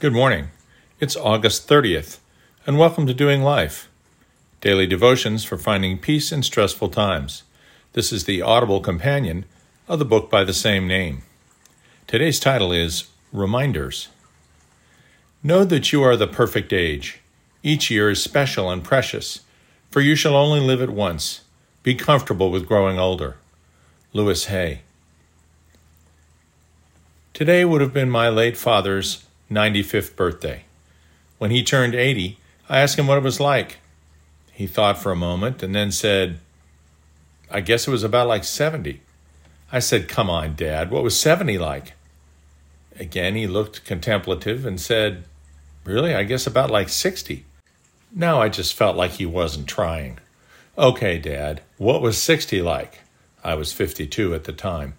Good morning. It's August 30th, and welcome to Doing Life, daily devotions for finding peace in stressful times. This is the audible companion of the book by the same name. Today's title is Reminders. Know that you are the perfect age. Each year is special and precious, for you shall only live it once. Be comfortable with growing older. Louise Hay. Today would have been my late father's 95th birthday. When he turned 80, I asked him what it was like. He thought for a moment and then said, I guess it was about like 70. I said, Come on, Dad, what was 70 like? Again, he looked contemplative and said, Really, I guess about like 60. Now I just felt like he wasn't trying. Okay, Dad, what was 60 like? I was 52 at the time.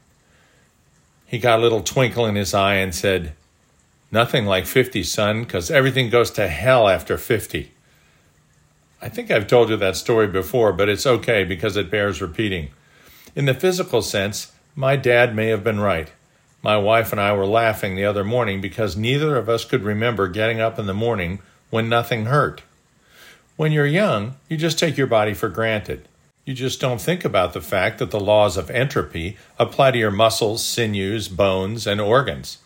He got a little twinkle in his eye and said, Nothing like 50, son, because everything goes to hell after 50. I think I've told you that story before, but it's okay because it bears repeating. In the physical sense, my dad may have been right. My wife and I were laughing the other morning because neither of us could remember getting up in the morning when nothing hurt. When you're young, you just take your body for granted. You just don't think about the fact that the laws of entropy apply to your muscles, sinews, bones, and organs.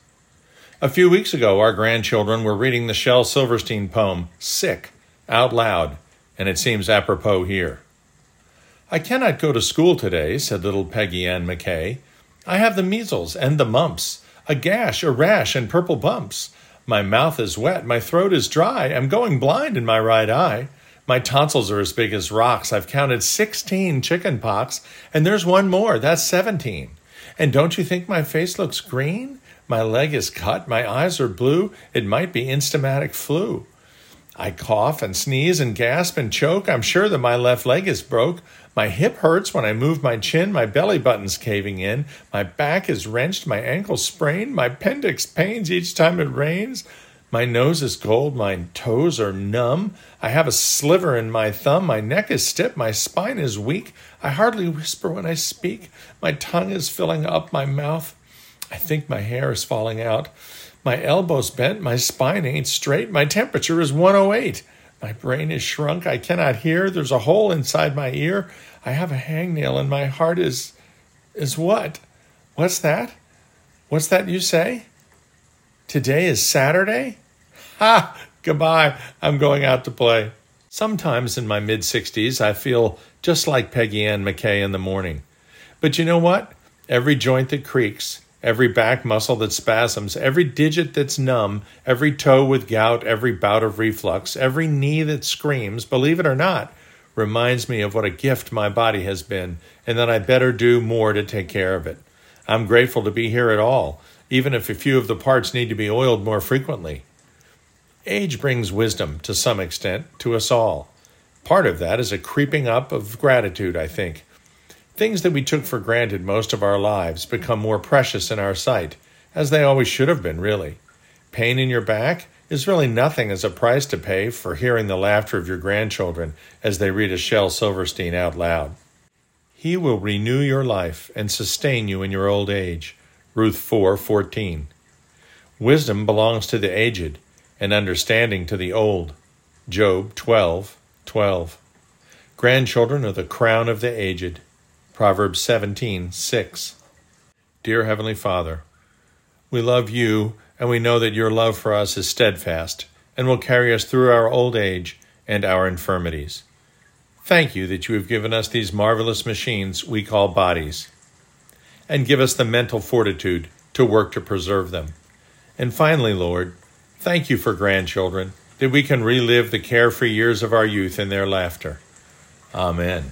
A few weeks ago, our grandchildren were reading the Shel Silverstein poem, Sick, out loud, and it seems apropos here. I cannot go to school today, said little Peggy Ann McKay. I have the measles and the mumps, a gash, a rash, and purple bumps. My mouth is wet, my throat is dry, I'm going blind in my right eye. My tonsils are as big as rocks. I've counted 16 chicken pox, and there's one more. That's 17. And don't you think my face looks green? My leg is cut. My eyes are blue. It might be instamatic flu. I cough and sneeze and gasp and choke. I'm sure that my left leg is broke. My hip hurts when I move my chin. My belly button's caving in. My back is wrenched. My ankle sprained. My appendix pains each time it rains. My nose is cold, my toes are numb. I have a sliver in my thumb. My neck is stiff. My spine is weak. I hardly whisper when I speak. My tongue is filling up my mouth. I think my hair is falling out. My elbow's bent. My spine ain't straight. My temperature is 108. My brain is shrunk. I cannot hear. There's a hole inside my ear. I have a hangnail, and my heart is. is what? What's that? What's that you say? Today is Saturday? Ha! Goodbye. I'm going out to play. Sometimes in my mid 60s, I feel just like Peggy Ann McKay in the morning. But you know what? Every joint that creaks, every back muscle that spasms, every digit that's numb, every toe with gout, every bout of reflux, every knee that screams, believe it or not, reminds me of what a gift my body has been and that I better do more to take care of it. I'm grateful to be here at all, even if a few of the parts need to be oiled more frequently. Age brings wisdom to some extent to us all. Part of that is a creeping up of gratitude, I think. Things that we took for granted most of our lives become more precious in our sight, as they always should have been, really. Pain in your back is really nothing as a price to pay for hearing the laughter of your grandchildren as they read a Shel Silverstein out loud. He will renew your life and sustain you in your old age. Ruth 4:14. Wisdom belongs to the aged and understanding to the old. Job 12 12. Grandchildren are the crown of the aged. Proverbs 17 6. Dear Heavenly Father, we love you and we know that your love for us is steadfast and will carry us through our old age and our infirmities. Thank you that you have given us these marvelous machines we call bodies, and give us the mental fortitude to work to preserve them. And finally, Lord, Thank you for grandchildren, that we can relive the carefree years of our youth in their laughter. Amen.